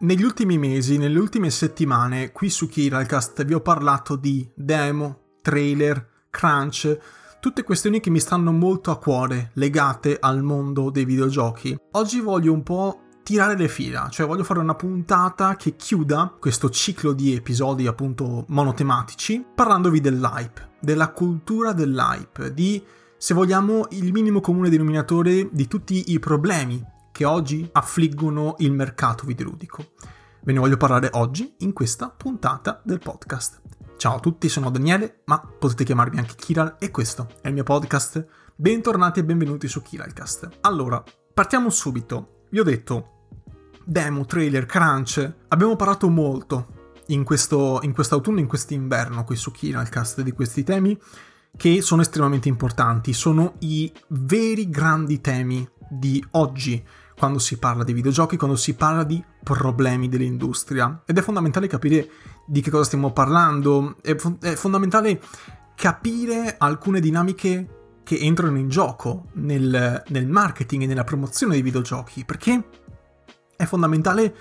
Negli ultimi mesi, nelle ultime settimane, qui su Kiralcast vi ho parlato di demo, trailer, crunch, tutte questioni che mi stanno molto a cuore, legate al mondo dei videogiochi. Oggi voglio un po' tirare le fila, cioè voglio fare una puntata che chiuda questo ciclo di episodi appunto monotematici parlandovi dell'hype, della cultura dell'hype, di se vogliamo il minimo comune denominatore di tutti i problemi che oggi affliggono il mercato videoludico. Ve ne voglio parlare oggi in questa puntata del podcast. Ciao a tutti, sono Daniele, ma potete chiamarmi anche Kiral e questo è il mio podcast. Bentornati e benvenuti su Kiralcast. Allora, partiamo subito. Vi ho detto demo, trailer, crunch. Abbiamo parlato molto in questo in quest'autunno, in quest'inverno qui su Kiralcast di questi temi che sono estremamente importanti, sono i veri grandi temi di oggi quando si parla di videogiochi, quando si parla di problemi dell'industria. Ed è fondamentale capire di che cosa stiamo parlando, è, fo- è fondamentale capire alcune dinamiche che entrano in gioco nel, nel marketing e nella promozione dei videogiochi, perché è fondamentale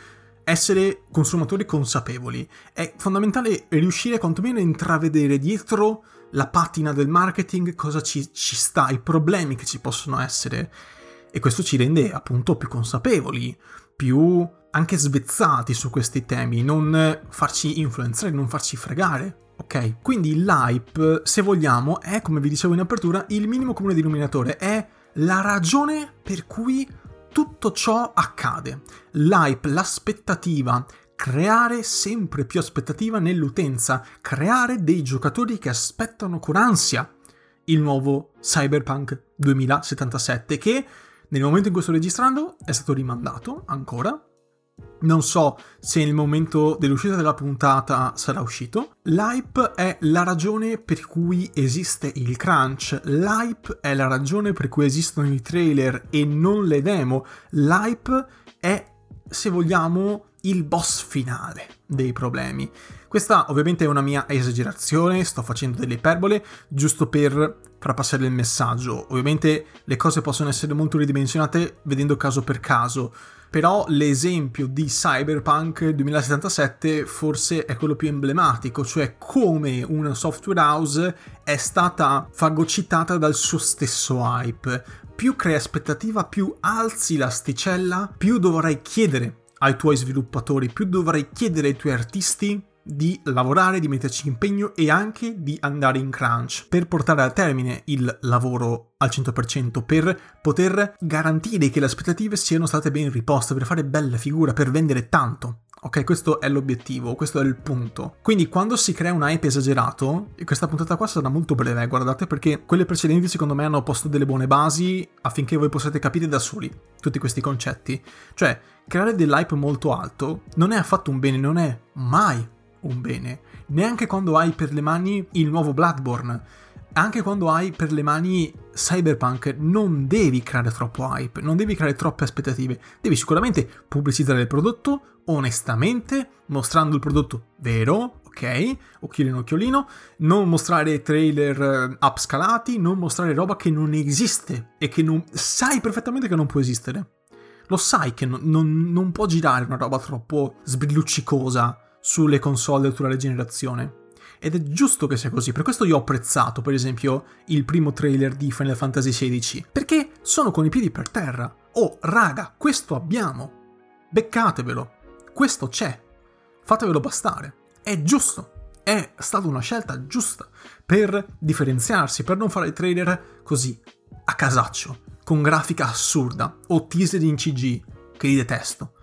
essere consumatori consapevoli, è fondamentale riuscire quantomeno a intravedere dietro la patina del marketing cosa ci, ci sta, i problemi che ci possono essere e questo ci rende appunto più consapevoli, più anche svezzati su questi temi, non farci influenzare, non farci fregare. Ok? Quindi l'hype, se vogliamo, è, come vi dicevo in apertura, il minimo comune denominatore, è la ragione per cui tutto ciò accade. L'hype, l'aspettativa, creare sempre più aspettativa nell'utenza, creare dei giocatori che aspettano con ansia il nuovo Cyberpunk 2077 che nel momento in cui sto registrando è stato rimandato ancora. Non so se nel momento dell'uscita della puntata sarà uscito. L'hype è la ragione per cui esiste il crunch. L'hype è la ragione per cui esistono i trailer e non le demo. L'hype è, se vogliamo, il boss finale dei problemi. Questa ovviamente è una mia esagerazione, sto facendo delle iperbole giusto per far passare il messaggio. Ovviamente le cose possono essere molto ridimensionate vedendo caso per caso, però l'esempio di Cyberpunk 2077 forse è quello più emblematico, cioè come una software house è stata fagocitata dal suo stesso hype. Più crei aspettativa, più alzi l'asticella, più dovrai chiedere ai tuoi sviluppatori, più dovrai chiedere ai tuoi artisti di lavorare, di metterci impegno e anche di andare in crunch per portare a termine il lavoro al 100%, per poter garantire che le aspettative siano state ben riposte, per fare bella figura, per vendere tanto. Ok, questo è l'obiettivo, questo è il punto. Quindi quando si crea un hype esagerato, e questa puntata qua sarà molto breve, guardate, perché quelle precedenti secondo me hanno posto delle buone basi affinché voi possiate capire da soli tutti questi concetti. Cioè, creare dell'hype molto alto non è affatto un bene, non è mai un bene, neanche quando hai per le mani il nuovo Bloodborne. Anche quando hai per le mani Cyberpunk non devi creare troppo hype, non devi creare troppe aspettative, devi sicuramente pubblicizzare il prodotto onestamente, mostrando il prodotto vero, ok, occhiolino occhiolino, non mostrare trailer eh, upscalati, non mostrare roba che non esiste e che non sai perfettamente che non può esistere. Lo sai che non, non, non può girare una roba troppo sbrilluccicosa sulle console dell'attuale generazione. Ed è giusto che sia così, per questo io ho apprezzato, per esempio, il primo trailer di Final Fantasy XVI, perché sono con i piedi per terra. Oh, raga, questo abbiamo. Beccatevelo. Questo c'è. Fatevelo bastare. È giusto. È stata una scelta giusta per differenziarsi, per non fare trailer così, a casaccio, con grafica assurda o teaser in CG, che li detesto.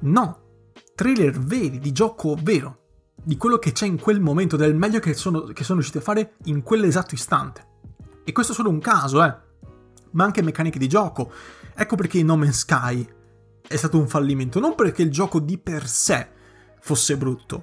No, trailer veri, di gioco vero, di quello che c'è in quel momento, del meglio che sono, che sono riusciti a fare in quell'esatto istante. E questo è solo un caso, eh. Ma anche meccaniche di gioco. Ecco perché No Man's Sky è stato un fallimento. Non perché il gioco di per sé fosse brutto,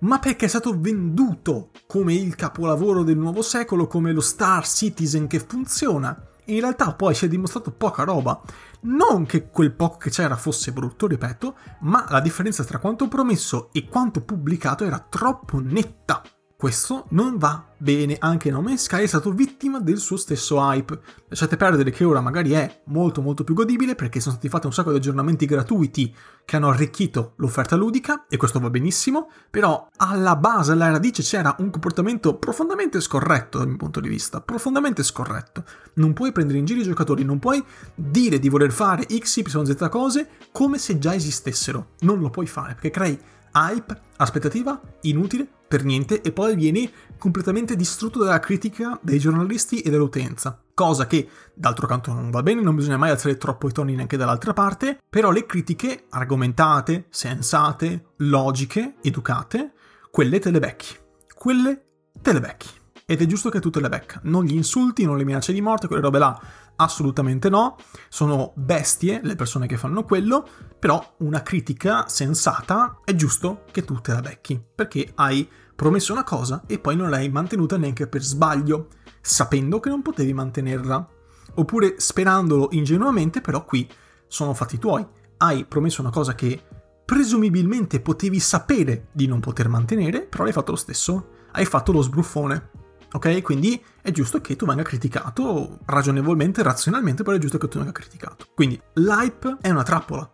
ma perché è stato venduto come il capolavoro del nuovo secolo, come lo Star Citizen che funziona. In realtà poi si è dimostrato poca roba. Non che quel poco che c'era fosse brutto, ripeto, ma la differenza tra quanto promesso e quanto pubblicato era troppo netta. Questo non va bene, anche No Man's Sky è stato vittima del suo stesso hype. Lasciate perdere che ora magari è molto molto più godibile perché sono stati fatti un sacco di aggiornamenti gratuiti che hanno arricchito l'offerta ludica e questo va benissimo, però alla base, alla radice c'era un comportamento profondamente scorretto dal mio punto di vista, profondamente scorretto. Non puoi prendere in giro i giocatori, non puoi dire di voler fare X, Y, Z cose come se già esistessero. Non lo puoi fare perché crei hype, aspettativa inutile per niente e poi vieni completamente distrutto dalla critica dei giornalisti e dell'utenza. Cosa che, d'altro canto, non va bene, non bisogna mai alzare troppo i toni neanche dall'altra parte, però le critiche argomentate, sensate, logiche, educate, quelle te le becchi. Quelle te le becchi. Ed è giusto che tu te le becca. Non gli insulti, non le minacce di morte, quelle robe là Assolutamente no, sono bestie le persone che fanno quello, però una critica sensata è giusto che tu te la becchi, perché hai promesso una cosa e poi non l'hai mantenuta neanche per sbaglio, sapendo che non potevi mantenerla, oppure sperandolo ingenuamente, però qui sono fatti tuoi. Hai promesso una cosa che presumibilmente potevi sapere di non poter mantenere, però l'hai fatto lo stesso. Hai fatto lo sbruffone. Ok? Quindi è giusto che tu venga criticato ragionevolmente, razionalmente, però è giusto che tu venga criticato. Quindi l'hype è una trappola.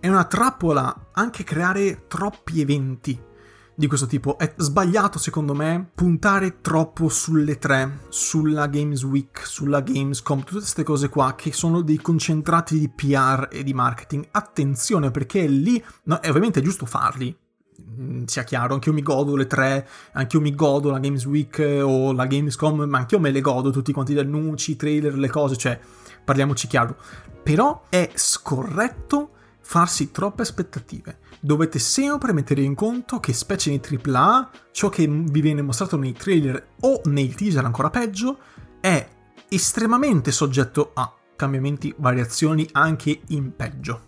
È una trappola anche creare troppi eventi di questo tipo. È sbagliato, secondo me, puntare troppo sulle tre, sulla Games Week, sulla Gamescom, tutte queste cose qua che sono dei concentrati di PR e di marketing. Attenzione, perché lì, no, è ovviamente è giusto farli, sia chiaro, anche io mi godo le tre, anche io mi godo la Games Week o la Gamescom, ma anche io me le godo tutti quanti gli annunci, trailer, le cose, cioè parliamoci chiaro. Però è scorretto farsi troppe aspettative. Dovete sempre mettere in conto che specie nei AAA, ciò che vi viene mostrato nei trailer o nei teaser ancora peggio, è estremamente soggetto a cambiamenti, variazioni anche in peggio.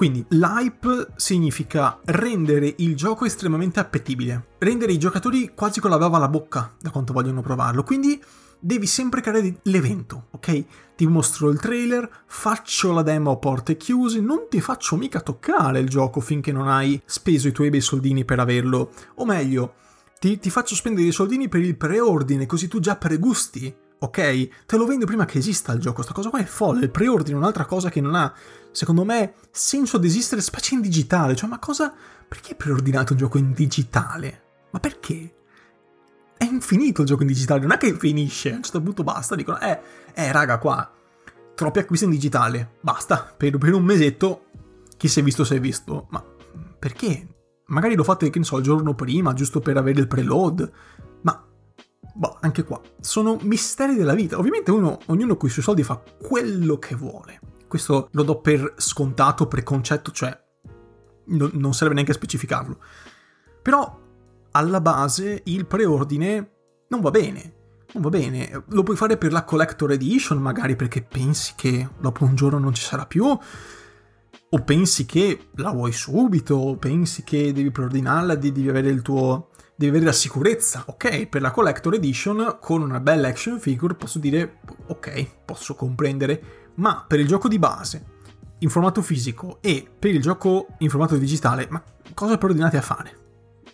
Quindi l'hype significa rendere il gioco estremamente appetibile, rendere i giocatori quasi con la bava alla bocca da quanto vogliono provarlo. Quindi devi sempre creare l'evento, ok? Ti mostro il trailer, faccio la demo a porte chiuse, non ti faccio mica toccare il gioco finché non hai speso i tuoi bei soldini per averlo. O meglio, ti, ti faccio spendere i soldini per il preordine, così tu già pregusti ok? Te lo vendo prima che esista il gioco, sta cosa qua è folle, il preordine è un'altra cosa che non ha, secondo me, senso di esistere, specie in digitale, cioè ma cosa, perché preordinate un gioco in digitale? Ma perché? È infinito il gioco in digitale, non è che finisce, a un certo punto basta, dicono, eh, eh raga qua, troppi acquisti in digitale, basta, per, per un mesetto, chi si è visto si è visto, ma perché? Magari lo fate, che ne so, il giorno prima, giusto per avere il preload, boh, anche qua, sono misteri della vita. Ovviamente uno, ognuno con i suoi soldi fa quello che vuole. Questo lo do per scontato, preconcetto, cioè no, non serve neanche specificarlo. Però alla base il preordine non va bene. Non va bene. Lo puoi fare per la collector edition, magari perché pensi che dopo un giorno non ci sarà più. O pensi che la vuoi subito, o pensi che devi preordinarla, devi avere il tuo devi avere la sicurezza, ok? Per la Collector Edition con una bella action figure posso dire ok, posso comprendere, ma per il gioco di base in formato fisico e per il gioco in formato digitale, ma cosa preordinate a fare?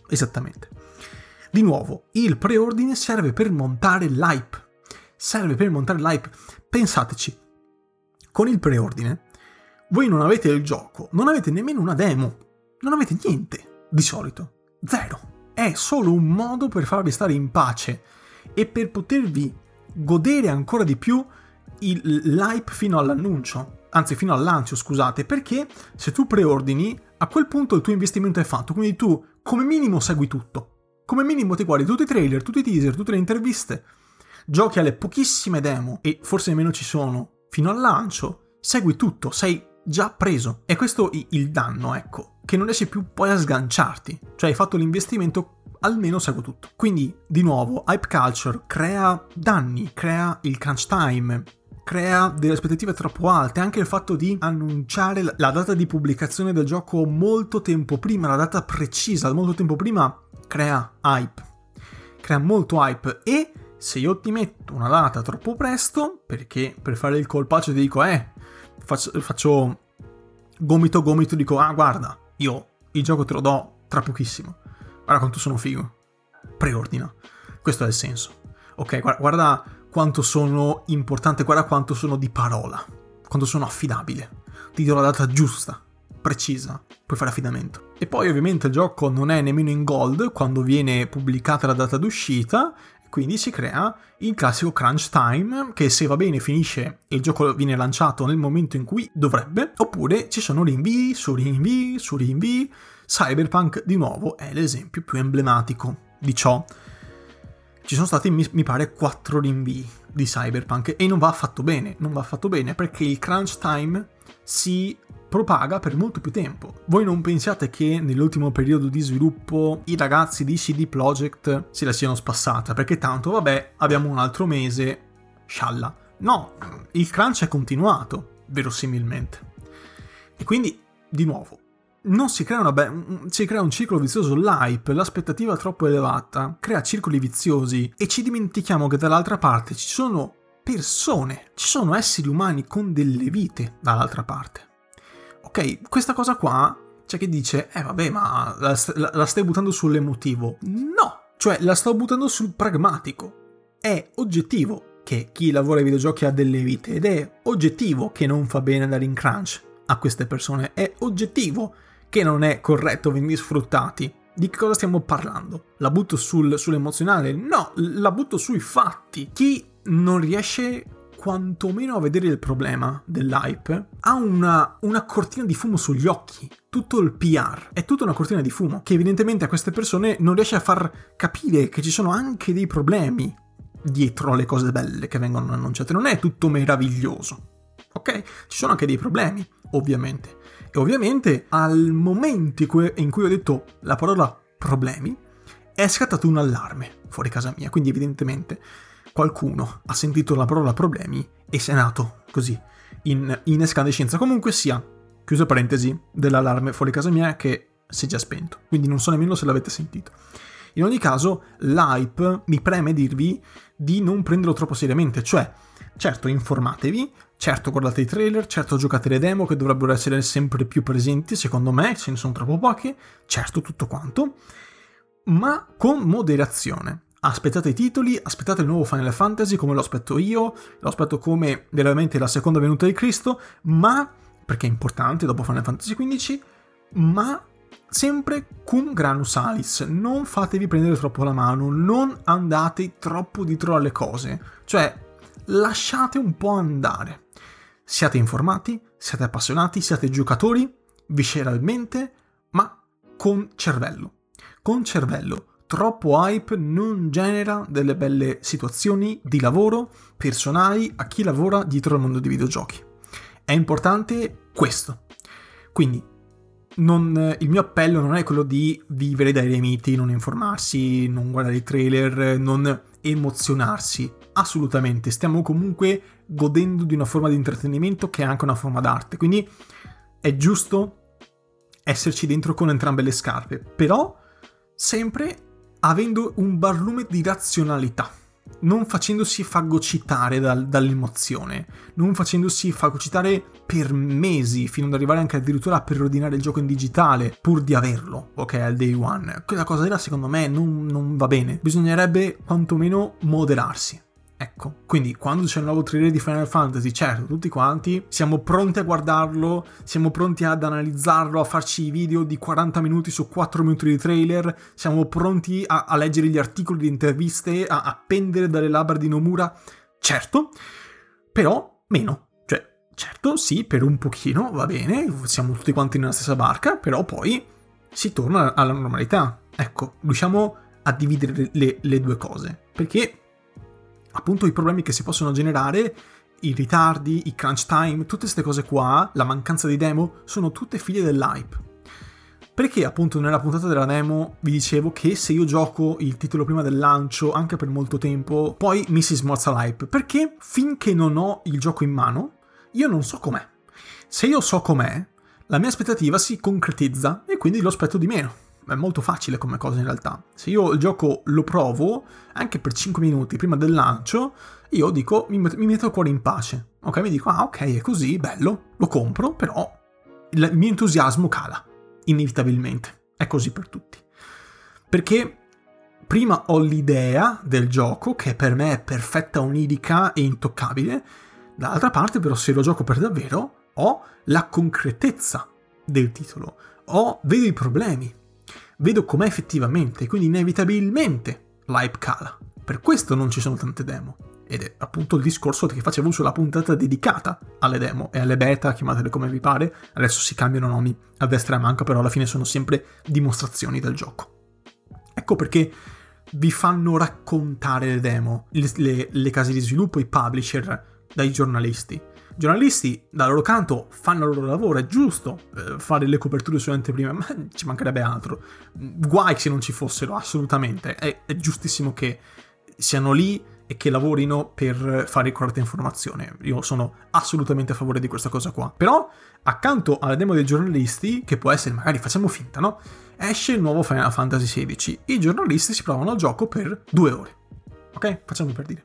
Esattamente. Di nuovo, il preordine serve per montare l'hype. Serve per montare l'hype. Pensateci, con il preordine voi non avete il gioco, non avete nemmeno una demo, non avete niente di solito, zero è solo un modo per farvi stare in pace e per potervi godere ancora di più il, l'hype fino all'annuncio, anzi fino al lancio, scusate, perché se tu preordini, a quel punto il tuo investimento è fatto, quindi tu come minimo segui tutto. Come minimo ti guardi tutti i trailer, tutti i teaser, tutte le interviste, giochi alle pochissime demo e forse nemmeno ci sono fino al lancio, segui tutto, sei già preso. E questo il danno, ecco che non riesci più poi a sganciarti. Cioè hai fatto l'investimento, almeno seguo tutto. Quindi, di nuovo, hype culture crea danni, crea il crunch time, crea delle aspettative troppo alte. Anche il fatto di annunciare la data di pubblicazione del gioco molto tempo prima, la data precisa, molto tempo prima, crea hype. Crea molto hype e se io ti metto una data troppo presto, perché per fare il colpaccio ti dico, eh, faccio, faccio gomito gomito, dico, ah guarda, io il gioco te lo do tra pochissimo. Guarda quanto sono figo. preordina. Questo è il senso. Ok, guarda quanto sono importante, guarda quanto sono di parola, quanto sono affidabile. Ti do la data giusta, precisa, puoi fare affidamento. E poi ovviamente il gioco non è nemmeno in gold quando viene pubblicata la data d'uscita, quindi si crea il classico crunch time che se va bene finisce e il gioco viene lanciato nel momento in cui dovrebbe, oppure ci sono rinvii su rinvii su rinvii. Cyberpunk di nuovo è l'esempio più emblematico di ciò ci sono stati, mi, pare, quattro rinvii di Cyberpunk e non va affatto bene, non va affatto bene perché il crunch time si propaga per molto più tempo. Voi non pensiate che nell'ultimo periodo di sviluppo i ragazzi di CD Projekt se la siano spassata, perché tanto vabbè, abbiamo un altro mese, scialla. No, il crunch è continuato, verosimilmente. E quindi, di nuovo, non si crea, be- si crea un ciclo vizioso, l'hype, l'aspettativa troppo elevata, crea circoli viziosi e ci dimentichiamo che dall'altra parte ci sono persone, ci sono esseri umani con delle vite dall'altra parte. Ok, questa cosa qua c'è chi dice, eh vabbè, ma la, la, la stai buttando sull'emotivo. No, cioè la sto buttando sul pragmatico. È oggettivo che chi lavora ai videogiochi ha delle vite ed è oggettivo che non fa bene andare in crunch a queste persone. È oggettivo che non è corretto venire sfruttati. Di che cosa stiamo parlando? La butto sul, sull'emozionale? No, la butto sui fatti. Chi non riesce quantomeno a vedere il problema dell'hype ha una, una cortina di fumo sugli occhi. Tutto il PR è tutta una cortina di fumo che evidentemente a queste persone non riesce a far capire che ci sono anche dei problemi dietro alle cose belle che vengono annunciate. Non è tutto meraviglioso. Ok? Ci sono anche dei problemi, ovviamente. E ovviamente al momento in cui ho detto la parola problemi, è scattato un allarme fuori casa mia, quindi evidentemente qualcuno ha sentito la parola problemi e si è nato così, in, in escandescenza. Comunque sia, chiuso parentesi, dell'allarme fuori casa mia che si è già spento, quindi non so nemmeno se l'avete sentito. In ogni caso, l'hype mi preme dirvi di non prenderlo troppo seriamente, cioè, certo, informatevi, certo guardate i trailer, certo giocate le demo che dovrebbero essere sempre più presenti, secondo me, ce ne sono troppo poche, certo tutto quanto, ma con moderazione. Aspettate i titoli, aspettate il nuovo Final Fantasy come lo aspetto io, lo aspetto come veramente la seconda venuta di Cristo, ma perché è importante dopo Final Fantasy XV, ma sempre cum granus alis, non fatevi prendere troppo la mano, non andate troppo dietro alle cose, cioè lasciate un po' andare. Siate informati, siate appassionati, siate giocatori, visceralmente, ma con cervello. Con cervello. Troppo hype non genera delle belle situazioni di lavoro personali a chi lavora dietro al mondo dei videogiochi. È importante questo. Quindi non, il mio appello non è quello di vivere dai remiti, non informarsi, non guardare i trailer, non emozionarsi. Assolutamente, stiamo comunque godendo di una forma di intrattenimento che è anche una forma d'arte. Quindi è giusto esserci dentro con entrambe le scarpe, però sempre avendo un barlume di razionalità non facendosi fagocitare dal, dall'emozione, non facendosi fagocitare per mesi, fino ad arrivare anche addirittura a preordinare il gioco in digitale, pur di averlo, ok, al day one. Quella cosa là secondo me non, non va bene, bisognerebbe quantomeno moderarsi. Ecco, quindi quando c'è un nuovo trailer di Final Fantasy, certo, tutti quanti siamo pronti a guardarlo, siamo pronti ad analizzarlo, a farci i video di 40 minuti su 4 minuti di trailer, siamo pronti a, a leggere gli articoli di interviste, a appendere dalle labbra di Nomura, certo, però meno. Cioè, certo, sì, per un pochino va bene, siamo tutti quanti nella stessa barca, però poi si torna alla normalità. Ecco, riusciamo a dividere le, le due cose, perché appunto i problemi che si possono generare, i ritardi, i crunch time, tutte queste cose qua, la mancanza di demo, sono tutte figlie dell'hype. Perché appunto nella puntata della demo vi dicevo che se io gioco il titolo prima del lancio, anche per molto tempo, poi mi si smorza l'hype. Perché finché non ho il gioco in mano, io non so com'è. Se io so com'è, la mia aspettativa si concretizza e quindi lo aspetto di meno è molto facile come cosa in realtà. Se io il gioco lo provo, anche per 5 minuti prima del lancio, io dico, mi, mi metto il cuore in pace. Ok, mi dico, ah ok, è così, bello, lo compro, però il mio entusiasmo cala, inevitabilmente. È così per tutti. Perché prima ho l'idea del gioco, che per me è perfetta, onirica e intoccabile, dall'altra parte però se lo gioco per davvero ho la concretezza del titolo, ho, vedo i problemi, vedo com'è effettivamente, quindi inevitabilmente l'hype cala. Per questo non ci sono tante demo. Ed è appunto il discorso che facevo sulla puntata dedicata alle demo e alle beta, chiamatele come vi pare. Adesso si cambiano nomi a destra e a manca, però alla fine sono sempre dimostrazioni del gioco. Ecco perché vi fanno raccontare le demo, le, le, le case di sviluppo, i publisher, dai giornalisti. Giornalisti, dal loro canto, fanno il loro lavoro, è giusto eh, fare le coperture sulle anteprime, ma ci mancherebbe altro. Guai se non ci fossero, assolutamente. È, è giustissimo che siano lì e che lavorino per fare corretta informazione. Io sono assolutamente a favore di questa cosa qua. Però, accanto alla demo dei giornalisti, che può essere magari facciamo finta, no? Esce il nuovo Final Fantasy XVI. I giornalisti si provano al gioco per due ore. Ok? Facciamo per dire.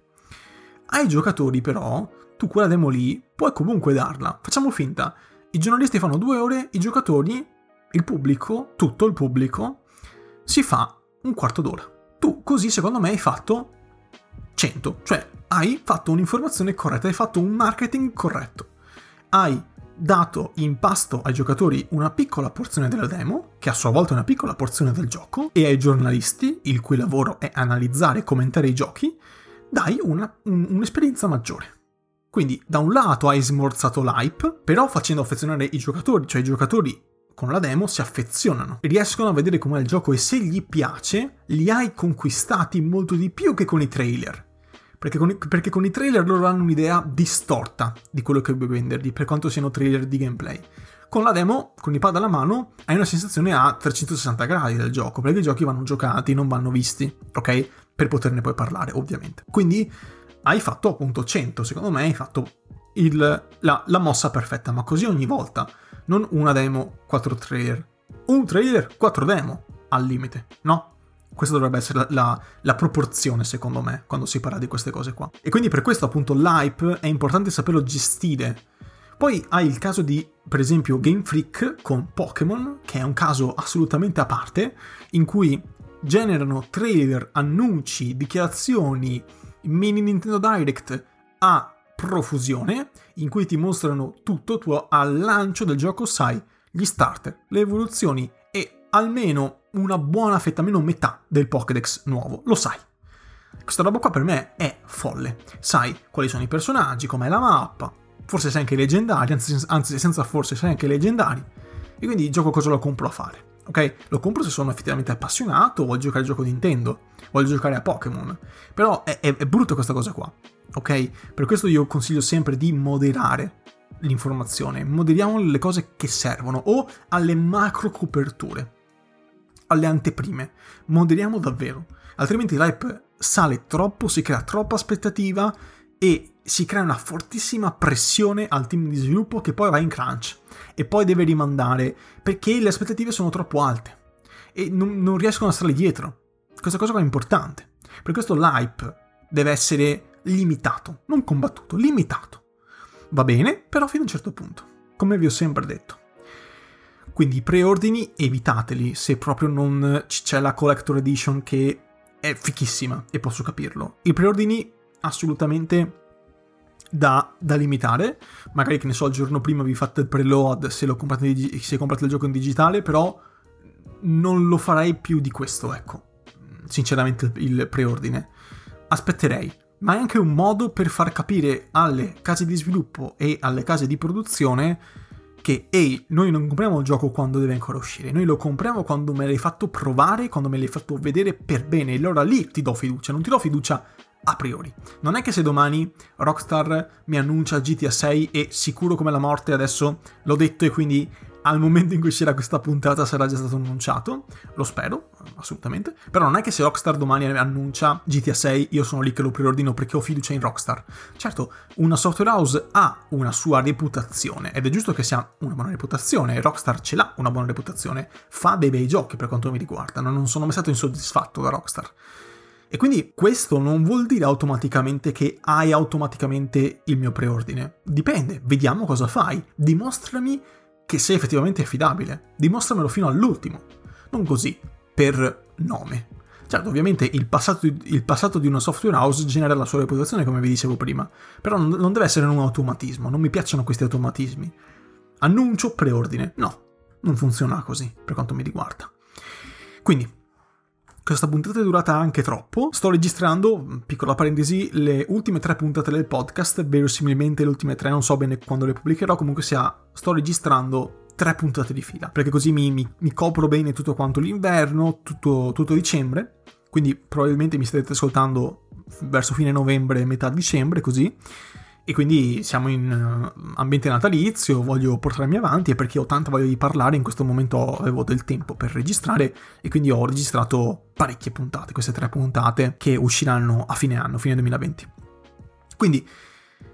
Ai giocatori, però, tu quella demo lì puoi comunque darla. Facciamo finta. I giornalisti fanno due ore, i giocatori, il pubblico, tutto il pubblico, si fa un quarto d'ora. Tu così, secondo me, hai fatto 100, cioè hai fatto un'informazione corretta, hai fatto un marketing corretto. Hai dato in pasto ai giocatori una piccola porzione della demo, che a sua volta è una piccola porzione del gioco, e ai giornalisti, il cui lavoro è analizzare e commentare i giochi, dai una, un, un'esperienza maggiore. Quindi da un lato hai smorzato l'hype, però facendo affezionare i giocatori, cioè i giocatori con la demo si affezionano, riescono a vedere com'è il gioco e se gli piace, li hai conquistati molto di più che con i trailer. Perché con, i, perché con i trailer loro hanno un'idea distorta di quello che vuoi vendergli, per quanto siano trailer di gameplay. Con la demo, con i pad alla mano, hai una sensazione a 360 gradi del gioco, perché i giochi vanno giocati, non vanno visti, ok? Per poterne poi parlare, ovviamente. Quindi hai fatto appunto 100, secondo me hai fatto il, la, la mossa perfetta, ma così ogni volta. Non una demo, 4 trailer. Un trailer, 4 demo, al limite, no? Questa dovrebbe essere la, la, la, proporzione, secondo me, quando si parla di queste cose qua. E quindi per questo, appunto, l'hype è importante saperlo gestire. Poi hai il caso di, per esempio, Game Freak con Pokémon, che è un caso assolutamente a parte, in cui generano trailer, annunci, dichiarazioni, mini Nintendo Direct a profusione, in cui ti mostrano tutto, tu al lancio del gioco sai gli starter, le evoluzioni e almeno una buona fetta, almeno metà del Pokédex nuovo, lo sai. Questa roba qua per me è folle. Sai quali sono i personaggi, com'è la mappa, forse sai anche i leggendari, anzi, anzi senza forse sai anche i leggendari. E quindi il gioco cosa lo compro a fare? Ok? Lo compro se sono effettivamente appassionato, voglio giocare al gioco Nintendo, voglio giocare a Pokémon. Però è, è, è brutto questa cosa qua. Ok? Per questo io consiglio sempre di moderare l'informazione, moderiamo le cose che servono o alle macro coperture alle anteprime. Moderiamo davvero, altrimenti l'hype sale troppo, si crea troppa aspettativa e si crea una fortissima pressione al team di sviluppo che poi va in crunch e poi deve rimandare perché le aspettative sono troppo alte e non, non riescono a stare dietro. Questa cosa qua è importante. Per questo l'hype deve essere limitato, non combattuto, limitato. Va bene, però fino a un certo punto, come vi ho sempre detto. Quindi i preordini evitateli se proprio non c'è la collector edition che è fichissima e posso capirlo. I preordini assolutamente da, da, limitare. Magari che ne so, il giorno prima vi fate il preload se, lo comprate, se comprate il gioco in digitale, però non lo farei più di questo, ecco. Sinceramente il preordine. Aspetterei. Ma è anche un modo per far capire alle case di sviluppo e alle case di produzione che ehi, noi non compriamo il gioco quando deve ancora uscire, noi lo compriamo quando me l'hai fatto provare, quando me l'hai fatto vedere per bene, e allora lì ti do fiducia, non ti do fiducia a priori. Non è che se domani Rockstar mi annuncia GTA 6 e sicuro come la morte adesso l'ho detto e quindi al momento in cui uscirà questa puntata sarà già stato annunciato, lo spero, assolutamente, però non è che se Rockstar domani annuncia GTA 6 io sono lì che lo preordino perché ho fiducia in Rockstar. Certo, una software house ha una sua reputazione ed è giusto che sia una buona reputazione, Rockstar ce l'ha una buona reputazione, fa dei bei giochi per quanto mi riguarda, non sono mai stato insoddisfatto da Rockstar. E quindi questo non vuol dire automaticamente che hai automaticamente il mio preordine. Dipende, vediamo cosa fai. Dimostrami che sei effettivamente affidabile. Dimostramelo fino all'ultimo. Non così, per nome. Certo, ovviamente il passato, il passato, di una software house genera la sua reputazione, come vi dicevo prima, però non deve essere un automatismo, non mi piacciono questi automatismi. Annuncio, preordine. No, non funziona così, per quanto mi riguarda. Quindi, questa puntata è durata anche troppo. Sto registrando, piccola parentesi, le ultime tre puntate del podcast, verosimilmente le ultime tre, non so bene quando le pubblicherò, comunque sia, sto registrando tre puntate di fila, perché così mi, mi, mi copro bene tutto quanto l'inverno, tutto, tutto dicembre, quindi probabilmente mi starete ascoltando verso fine novembre, metà dicembre, così e quindi siamo in uh, ambiente natalizio, voglio portarmi avanti e perché ho tanta voglia di parlare, in questo momento avevo del tempo per registrare e quindi ho registrato parecchie puntate, queste tre puntate che usciranno a fine anno, fine 2020. Quindi,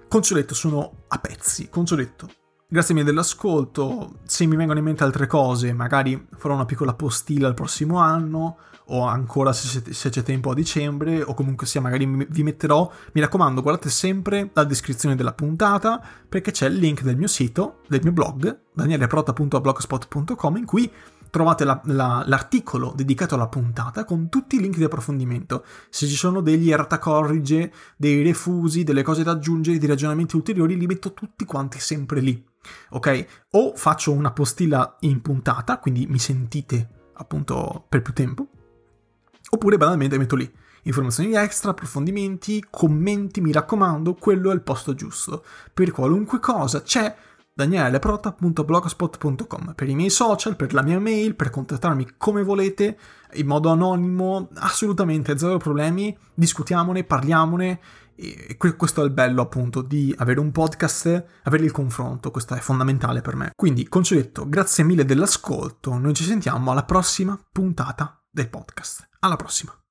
concioletto, sono a pezzi, concioletto. Grazie mille dell'ascolto, se mi vengono in mente altre cose magari farò una piccola postilla il prossimo anno o ancora se, se, c'è tempo a dicembre o comunque sia magari vi metterò. Mi raccomando guardate sempre la descrizione della puntata perché c'è il link del mio sito del mio blog danieleprota.blogspot.com in cui trovate la, la, l'articolo dedicato alla puntata con tutti i link di approfondimento. Se ci sono degli errata corrige dei refusi delle cose da aggiungere dei ragionamenti ulteriori li metto tutti quanti sempre lì ok o faccio una postilla in puntata quindi mi sentite appunto per più tempo Oppure banalmente metto lì informazioni extra, approfondimenti, commenti, mi raccomando, quello è il posto giusto. Per qualunque cosa c'è danieleprota.blogspot.com per i miei social, per la mia mail, per contattarmi come volete, in modo anonimo, assolutamente zero problemi, discutiamone, parliamone e questo è il bello appunto di avere un podcast, avere il confronto, questo è fondamentale per me. Quindi, concetto, grazie mille dell'ascolto, noi ci sentiamo alla prossima puntata del podcast. Alla prossima!